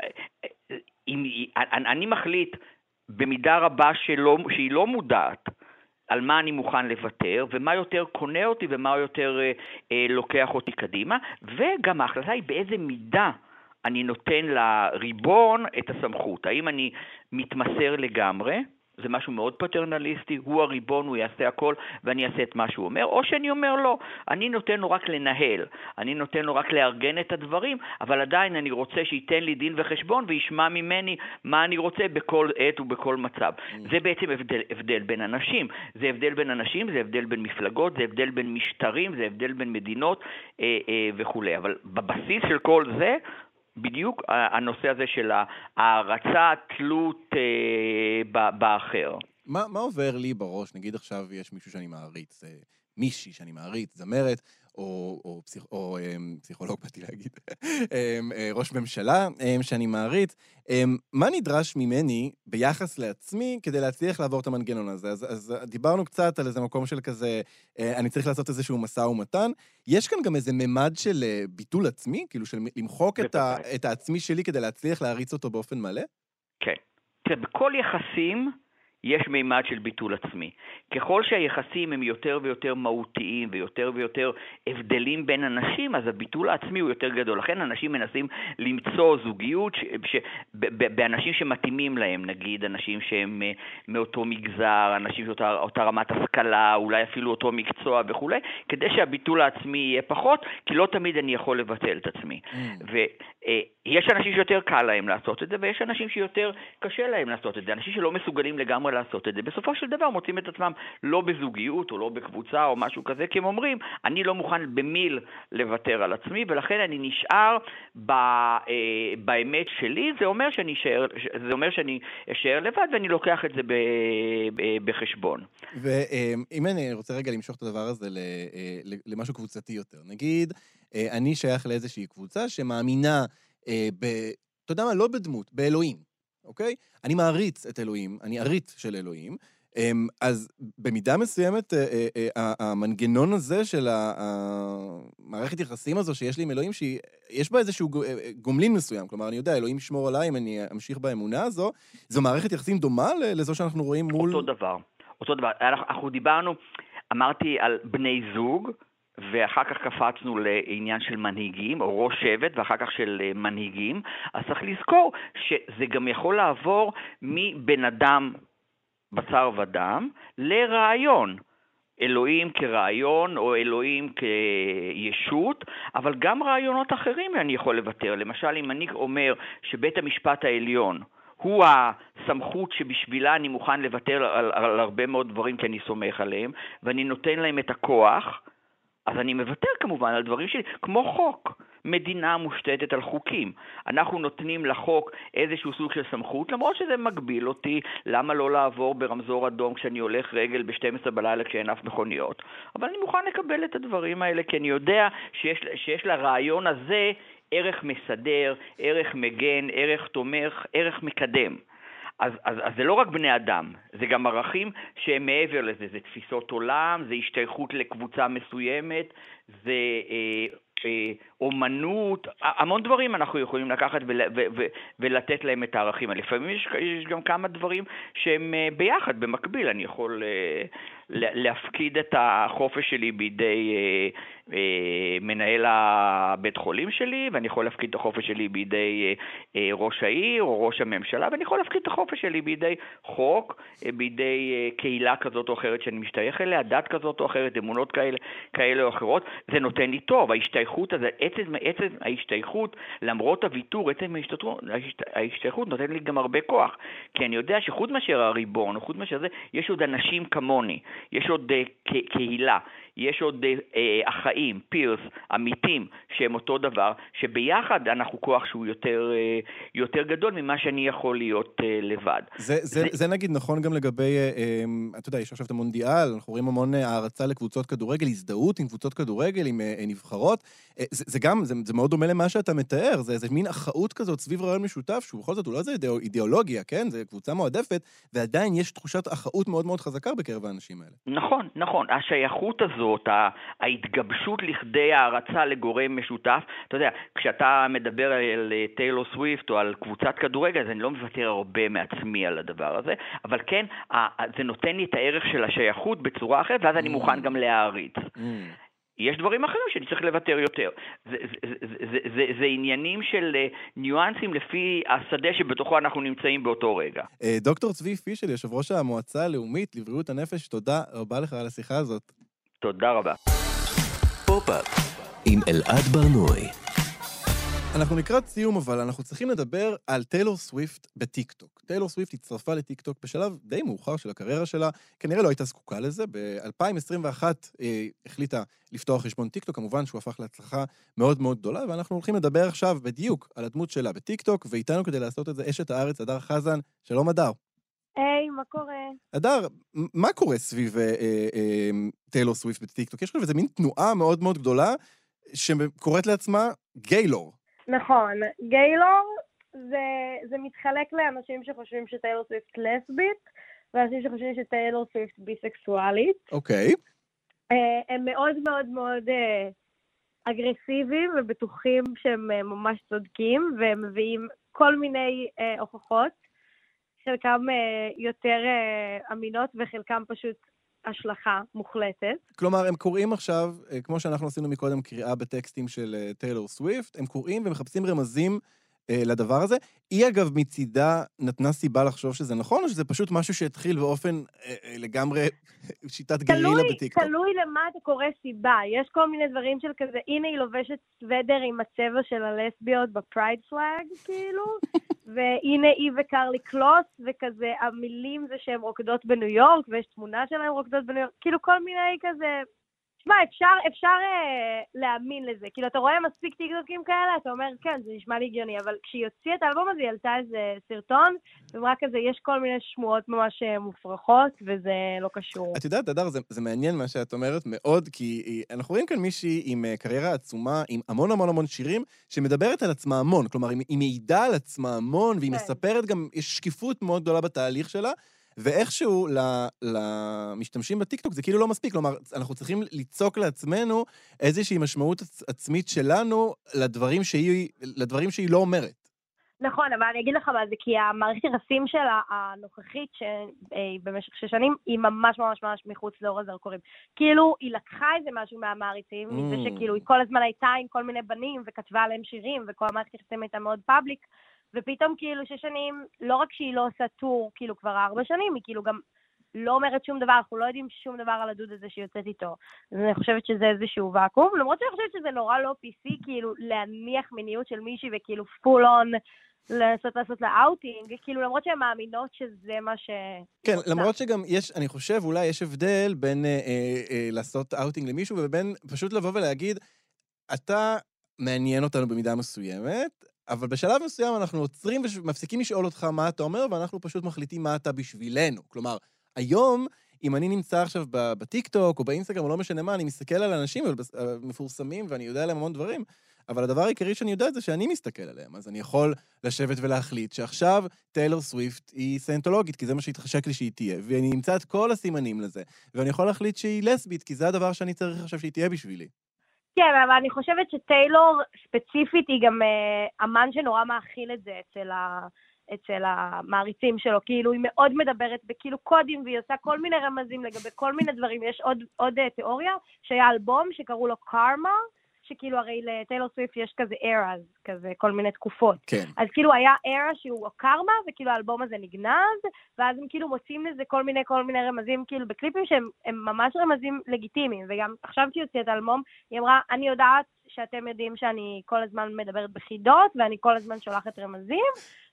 אה, אם, אני מחליט במידה רבה שלא, שהיא לא מודעת על מה אני מוכן לוותר, ומה יותר קונה אותי ומה יותר אה, אה, לוקח אותי קדימה, וגם ההחלטה היא באיזה מידה אני נותן לריבון את הסמכות. האם אני מתמסר לגמרי, זה משהו מאוד פטרנליסטי, הוא הריבון, הוא יעשה הכל ואני אעשה את מה שהוא אומר, או שאני אומר לא, אני נותן לו רק לנהל, אני נותן לו רק לארגן את הדברים, אבל עדיין אני רוצה שייתן לי דין וחשבון וישמע ממני מה אני רוצה בכל עת ובכל מצב. זה בעצם הבדל, הבדל בין אנשים, זה הבדל בין אנשים, זה הבדל בין מפלגות, זה הבדל בין משטרים, זה הבדל בין מדינות אה, אה, וכולי, אבל בבסיס של כל זה, בדיוק הנושא הזה של הערצה, תלות אה, באחר. מה, מה עובר לי בראש? נגיד עכשיו יש מישהו שאני מעריץ, אה, מישהי שאני מעריץ, זמרת, או, או, פסיכ, או אה, פסיכולוג, באתי להגיד, אה, אה, ראש ממשלה אה, שאני מעריץ. מה נדרש ממני ביחס לעצמי כדי להצליח לעבור את המנגנון הזה? אז, אז דיברנו קצת על איזה מקום של כזה, אה, אני צריך לעשות איזשהו משא ומתן. יש כאן גם איזה ממד של אה, ביטול עצמי? כאילו של למחוק את, ה. את העצמי שלי כדי להצליח להריץ אותו באופן מלא? כן. תראה, בכל יחסים יש מימד של ביטול עצמי. ככל שהיחסים הם יותר ויותר מהותיים ויותר ויותר הבדלים בין אנשים, אז הביטול העצמי הוא יותר גדול. לכן אנשים מנסים למצוא זוגיות ש... ש... ב... באנשים שמתאימים להם, נגיד אנשים שהם אה, מאותו מגזר, אנשים שאותה אותה רמת השכלה, אולי אפילו אותו מקצוע וכולי, כדי שהביטול העצמי יהיה פחות, כי לא תמיד אני יכול לבטל את עצמי. ויש אנשים שיותר קל להם לעשות את זה, ויש אנשים שיותר קשה להם לעשות את זה. אנשים שלא מסוגלים לגמרי לעשות את זה, בסופו של דבר מוצאים את עצמם לא בזוגיות או לא בקבוצה או משהו כזה, כי הם אומרים, אני לא מוכן במיל לוותר על עצמי, ולכן אני נשאר ב, אה, באמת שלי, זה אומר שאני אשאר, זה אומר שאני אשאר לבד ואני לוקח את זה ב, ב, בחשבון. ואם אני רוצה רגע למשוך את הדבר הזה אה, למשהו קבוצתי יותר, נגיד, אה, אני שייך לאיזושהי קבוצה שמאמינה אה, ב... אתה יודע מה? לא בדמות, באלוהים, אוקיי? אני מעריץ את אלוהים, אני עריץ של אלוהים, אמ, אז במידה מסוימת, אה, אה, אה, המנגנון הזה של המערכת יחסים הזו שיש לי עם אלוהים, שיש בה איזשהו אה, גומלין מסוים, כלומר, אני יודע, אלוהים ישמור עליי אם אני אמשיך באמונה הזו, זו מערכת יחסים דומה לזו שאנחנו רואים מול... אותו דבר. אותו דבר. אנחנו, אנחנו דיברנו, אמרתי על בני זוג, ואחר כך קפצנו לעניין של מנהיגים, או ראש שבט, ואחר כך של אה, מנהיגים, אז צריך לזכור שזה גם יכול לעבור מבן אדם בשר ודם לרעיון. אלוהים כרעיון או אלוהים כישות, אבל גם רעיונות אחרים אני יכול לוותר. למשל, אם אני אומר שבית המשפט העליון הוא הסמכות שבשבילה אני מוכן לוותר על, על הרבה מאוד דברים כי אני סומך עליהם, ואני נותן להם את הכוח, אז אני מוותר כמובן על דברים שלי, כמו חוק. מדינה מושתתת על חוקים. אנחנו נותנים לחוק איזשהו סוג של סמכות, למרות שזה מגביל אותי, למה לא לעבור ברמזור אדום כשאני הולך רגל ב-12 בלילה כשאין אף מכוניות. אבל אני מוכן לקבל את הדברים האלה, כי אני יודע שיש, שיש לרעיון הזה ערך מסדר, ערך מגן, ערך תומך, ערך מקדם. אז, אז, אז זה לא רק בני אדם, זה גם ערכים שהם מעבר לזה, זה תפיסות עולם, זה השתייכות לקבוצה מסוימת, זה אה, אה, אומנות, המון דברים אנחנו יכולים לקחת ול, ו, ו, ולתת להם את הערכים האלה. לפעמים יש, יש גם כמה דברים שהם אה, ביחד, במקביל, אני יכול אה, להפקיד את החופש שלי בידי אה, אה, מנהל הבית חולים שלי, ואני יכול להפקיד את החופש שלי בידי אה, אה, ראש העיר או ראש הממשלה, ואני יכול להפקיד את החופש שלי בידי חוק, אה, בידי אה, קהילה כזאת או אחרת שאני משתייך אליה, דת כזאת או אחרת, אמונות כאלה, כאלה או אחרות. זה נותן לי טוב, ההשתייכות הזה, עצם, עצם ההשתייכות, למרות הוויתור, עצם ההשתייכות, ההשתייכות נותן לי גם הרבה כוח. כי אני יודע שחוץ מאשר הריבון, חוץ מאשר זה, יש עוד אנשים כמוני, יש עוד אה, קהילה, יש עוד אה, החיים, פירס, עמיתים, שהם אותו דבר, שביחד אנחנו כוח שהוא יותר, אה, יותר גדול ממה שאני יכול להיות אה, לבד. זה, זה, זה... זה נגיד נכון גם לגבי, אה, אה, אתה יודע, יש עכשיו את המונדיאל, אנחנו רואים המון הערצה לקבוצות כדורגל, הזדהות עם קבוצות כדורגל, עם אה, נבחרות. אה, זה, זה גם, זה, זה מאוד דומה למה שאתה מתאר, זה איזה מין אחאות כזאת סביב רעיון משותף, שהוא בכל זאת הוא לא איזה אידיאולוגיה, כן? זה קבוצה מועדפת, ועדיין יש תחושת אחאות מאוד מאוד חזקה בקרב האנשים האלה. נכון, נכון. השייכות הזאת, ההתגבשות לכדי הערצה לגורם משותף, אתה יודע, כשאתה מדבר על טיילור סוויפט או על קבוצת כדורגל, אז אני לא מוותר הרבה מעצמי על הדבר הזה, אבל כן, זה נותן לי את הערך של השייכות בצורה אחרת, ואז אני מוכן גם להעריץ. יש דברים אחרים שאני צריך לוותר יותר. זה, זה, זה, זה, זה, זה עניינים של אה, ניואנסים לפי השדה שבתוכו אנחנו נמצאים באותו רגע. אה, דוקטור צבי פישל, יושב ראש המועצה הלאומית לבריאות הנפש, תודה רבה לך על השיחה הזאת. תודה רבה. פופ-אפ עם אלעד בר-נוי. אנחנו לקראת סיום, אבל אנחנו צריכים לדבר על טיילור סוויפט בטיקטוק. טיילור סוויפט הצטרפה לטיקטוק בשלב די מאוחר של הקריירה שלה, כנראה לא הייתה זקוקה לזה. ב-2021 אה, החליטה לפתוח חשבון טיקטוק, כמובן שהוא הפך להצלחה מאוד מאוד גדולה, ואנחנו הולכים לדבר עכשיו בדיוק על הדמות שלה בטיקטוק, ואיתנו כדי לעשות את זה אשת הארץ, הדר חזן. שלום, הדר. היי, מה קורה? הדר, מ- מה קורה סביב אה, אה, אה, טיילור סוויפט בטיקטוק? יש עכשיו איזה מין תנועה מאוד מאוד גדולה שקוראת לעצמה גיילור. נכון, גיילור זה, זה מתחלק לאנשים שחושבים שטיילור סוויפט לסבית, ואנשים שחושבים שטיילור סוויפט ביסקסואלית. אוקיי. הם מאוד מאוד מאוד אגרסיביים ובטוחים שהם ממש צודקים, והם מביאים כל מיני הוכחות, חלקם אה, יותר אה, אמינות וחלקם פשוט השלכה מוחלטת. כלומר, הם קוראים עכשיו, אה, כמו שאנחנו עשינו מקודם, קריאה בטקסטים של טיילור סוויפט, הם קוראים ומחפשים רמזים לדבר הזה. היא, אגב, מצידה נתנה סיבה לחשוב שזה נכון, או שזה פשוט משהו שהתחיל באופן לגמרי שיטת גרילה תלוי, בטיקטוק? תלוי למה אתה קורא סיבה. יש כל מיני דברים של כזה, הנה היא לובשת סוודר עם הצבע של הלסביות ב pride flag, כאילו, והנה היא וקרלי קלוס, וכזה, המילים זה שהן רוקדות בניו יורק, ויש תמונה שלהן רוקדות בניו יורק, כאילו כל מיני כזה... שמע, אפשר, אפשר אה, להאמין לזה. כאילו, אתה רואה מספיק טיקטוקים כאלה, אתה אומר, כן, זה נשמע לי הגיוני, אבל כשהיא הוציאה את האלבום הזה, היא העלתה איזה סרטון, ואמרה כזה, יש כל מיני שמועות ממש אה, מופרכות, וזה לא קשור. את יודעת, אדר, זה, זה מעניין מה שאת אומרת מאוד, כי אה, אנחנו רואים כאן מישהי עם אה, קריירה עצומה, עם המון המון המון שירים, שמדברת על עצמה המון. כלומר, היא, היא מעידה על עצמה המון, והיא כן. מספרת גם, יש שקיפות מאוד גדולה בתהליך שלה, ואיכשהו למשתמשים בטיקטוק זה כאילו לא מספיק. כלומר, אנחנו צריכים ליצוק לעצמנו איזושהי משמעות עצ, עצמית שלנו לדברים שהיא, לדברים שהיא לא אומרת. נכון, אבל אני אגיד לך מה זה, כי המערכת יחסים שלה הנוכחית, שבמשך שש שנים, היא ממש ממש ממש מחוץ לאור הזרקורים. כאילו, היא לקחה איזה משהו מהמעריצים, אממ. מזה שכאילו היא כל הזמן הייתה עם כל מיני בנים, וכתבה עליהם שירים, וכל המערכת יחסים הייתה מאוד public, ופתאום כאילו שש שנים, לא רק שהיא לא עושה tour, כאילו כבר ארבע שנים, היא כאילו גם לא אומרת שום דבר, אנחנו לא יודעים שום דבר על הדוד הזה שהיא יוצאת איתו. אז אני חושבת שזה איזשהו ואקום, למרות שאני חושבת שזה נורא לא PC, כאילו, להניח מיניות של מישהי וכאילו full on לנסות לעשות לה אאוטינג, כאילו, למרות שהן מאמינות שזה מה ש... כן, רוצה. למרות שגם יש, אני חושב, אולי יש הבדל בין אה, אה, אה, לעשות אאוטינג למישהו ובין פשוט לבוא ולהגיד, אתה מעניין אותנו במידה מסוימת, אבל בשלב מסוים אנחנו עוצרים ומפסיקים לשאול אותך מה אתה אומר, ואנחנו פשוט מחליטים מה אתה בשבילנו. כלומר, היום, אם אני נמצא עכשיו בטיקטוק או באינסטגרם או לא משנה מה, אני מסתכל על אנשים אה, מפורסמים ואני יודע עליהם המון דברים, אבל הדבר העיקרי שאני יודע זה שאני מסתכל עליהם, אז אני יכול לשבת ולהחליט שעכשיו טיילור סוויפט היא סיינטולוגית, כי זה מה שהתחשק לי שהיא תהיה, ואני אמצא את כל הסימנים לזה, ואני יכול להחליט שהיא לסבית, כי זה הדבר שאני צריך עכשיו שהיא תהיה בשבילי. כן, אבל אני חושבת שטיילור ספציפית היא גם אה, אמן שנורא מאכיל את זה אצל, ה, אצל המעריצים שלו. כאילו, היא מאוד מדברת בכאילו קודים, והיא עושה כל מיני רמזים לגבי כל מיני דברים. יש עוד, עוד אה, תיאוריה שהיה אלבום שקראו לו קארמה, שכאילו הרי לטיילור סוויפט יש כזה eras, כזה כל מיני תקופות. כן. אז כאילו היה era שהוא קרמה, וכאילו האלבום הזה נגנז, ואז הם כאילו מוצאים לזה כל מיני כל מיני רמזים, כאילו בקליפים שהם הם ממש רמזים לגיטימיים. וגם עכשיו שהיא הוציאה את האלבום, היא אמרה, אני יודעת שאתם יודעים שאני כל הזמן מדברת בחידות, ואני כל הזמן שולחת רמזים,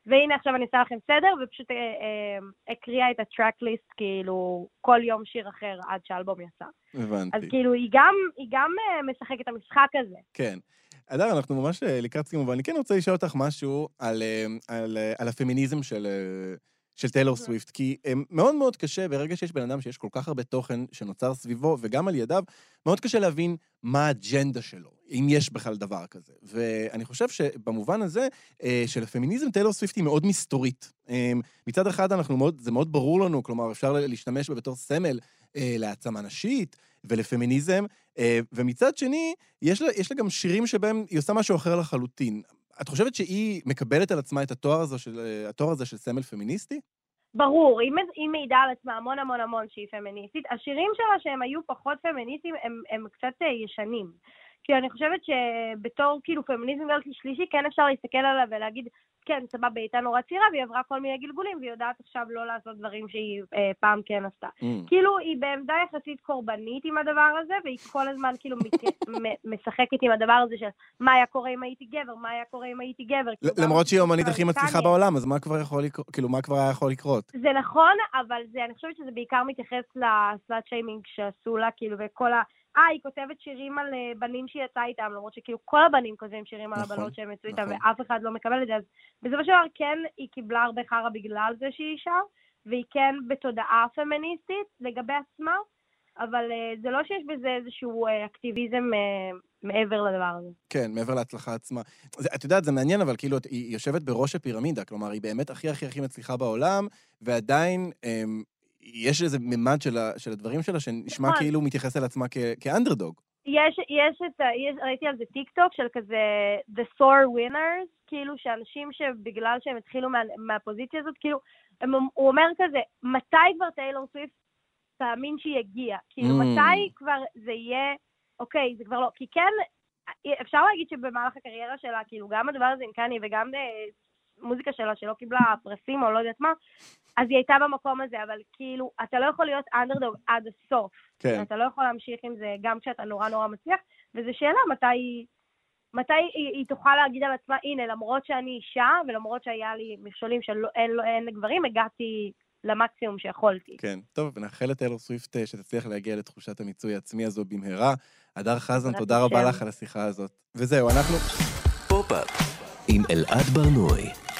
והנה עכשיו אני אעשה לכם סדר, ופשוט אה, אה, הקריאה את הטרק-ליסט, כאילו, כל יום שיר אחר עד שהאלבום יצא. הבנתי. אז כאילו, היא גם, היא גם אה, משחקת את המשחק הזה. כן. אדר, אנחנו ממש לקראת סיום, אבל אני כן רוצה לשאול אותך משהו על, על, על הפמיניזם של, של טיילור סוויפט, כי אה, מאוד מאוד קשה, ברגע שיש בן אדם שיש כל כך הרבה תוכן שנוצר סביבו וגם על ידיו, מאוד קשה להבין מה האג'נדה שלו, אם יש בכלל דבר כזה. ואני חושב שבמובן הזה, אה, של הפמיניזם, טיילור סוויפט היא מאוד מסתורית. אה, מצד אחד, אנחנו מאוד, זה מאוד ברור לנו, כלומר, אפשר להשתמש בה בתור סמל להעצמה נשית ולפמיניזם, ומצד שני, יש לה, יש לה גם שירים שבהם היא עושה משהו אחר לחלוטין. את חושבת שהיא מקבלת על עצמה את התואר הזה של, אה, התואר הזה של סמל פמיניסטי? ברור, היא, מעידה על עצמה המון המון המון שהיא פמיניסטית. השירים שלה שהם היו פחות פמיניסטיים, הם, הם קצת אה, ישנים. כי אני חושבת שבתור כאילו פמיניזם שלישי, כן אפשר להסתכל עליה ולהגיד, כן, סבבה, היא הייתה נורא צעירה והיא עברה כל מיני גלגולים, והיא יודעת עכשיו לא לעשות דברים שהיא אה, פעם כן עשתה. Mm. כאילו, היא בעמדה יחסית קורבנית עם הדבר הזה, והיא כל הזמן כאילו משחקת עם הדבר הזה של מה היה קורה אם הייתי גבר, מה היה קורה אם הייי גבר. כאילו, למרות שהיא האומנית הכי. מצליחה בעולם, אז מה כבר יכול לקרות? כאילו, מה כבר היה יכול לקרות? זה נכון, אבל זה, אני חושבת שזה בעיקר מתייחס לסלאט שיימינג שעשו לה, כאילו, וכל ה... אה, היא כותבת שירים על אה, בנים שהיא יצאה איתם, למרות שכאילו כל הבנים כותבים שירים על נכון, הבנות שהם יצאו איתם, נכון. ואף אחד לא מקבל את זה. אז בסופו של דבר, כן, היא קיבלה הרבה חרא בגלל זה שהיא אישה, והיא כן בתודעה פמיניסטית לגבי עצמה, אבל אה, זה לא שיש בזה איזשהו אה, אקטיביזם מעבר לדבר הזה. כן, מעבר להצלחה עצמה. זה, את יודעת, זה מעניין, אבל כאילו, היא יושבת בראש הפירמידה, כלומר, היא באמת הכי הכי הכי מצליחה בעולם, ועדיין אמ, יש איזה ממד של, ה, של הדברים שלה שנשמע נכון. כאילו מתייחס אל עצמה כ, כאנדרדוג. יש, יש את ה... יש, ראיתי על זה טיק טוק של כזה The Thor Winners, כאילו שאנשים שבגלל שהם התחילו מה, מהפוזיציה הזאת, כאילו, הם, הוא אומר כזה, מתי כבר טיילור סוויפט תאמין שהיא הגיעה? כאילו, Mm. מתי כבר זה יהיה, אוקיי, זה כבר לא... כי כן, אפשר להגיד שבמהלך הקריירה שלה, כאילו, גם הדבר הזה עם קני וגם אה, מוזיקה שלה שלא קיבלה פרסים או לא יודעת מה, אז היא הייתה במקום הזה, אבל כאילו, אתה לא יכול להיות אנדרדוג עד הסוף. כן. אתה לא יכול להמשיך עם זה גם כשאתה נורא נורא מצליח, וזו שאלה מתי, מתי היא, היא תוכל להגיד על עצמה, הנה, למרות שאני אישה, ולמרות שהיה לי מכשולים שאין לא, אין לגברים, הגעתי למקסימום שיכולתי. כן. טוב, ונאחל לטיילור סוויפט אה, שתצליח להגיע לתחושת המיצוי העצמי הזו במהרה. הדר חזן, תודה רבה. לך על השיחה הזאת. וזהו, אנחנו... פופ-אפ עם אלעד ברנועי.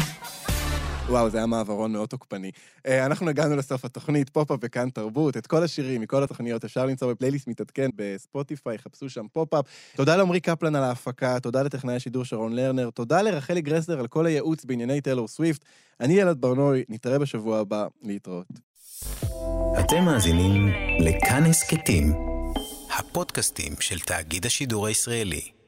וואו, זה היה מעברון מאוד תוקפני. אה, אנחנו הגענו לסוף התוכנית, פופ-אפ וכאן תרבות. את כל השירים מכל התוכניות אפשר למצוא בפלייליסט מתעדכן בספוטיפיי, חפשו שם פופ-אפ. תודה לעמרי קפלן על ההפקה, תודה לטכנאי השידור שרון לרנר, תודה לרחלי גרסלר על כל הייעוץ בענייני טיילור סוויפט. אני אלעד ברנועי, נתראה בשבוע הבא, להתראות. אתם מאזינים לכאן הסכתים, הפודקאסטים של תאגיד השידור הישראלי.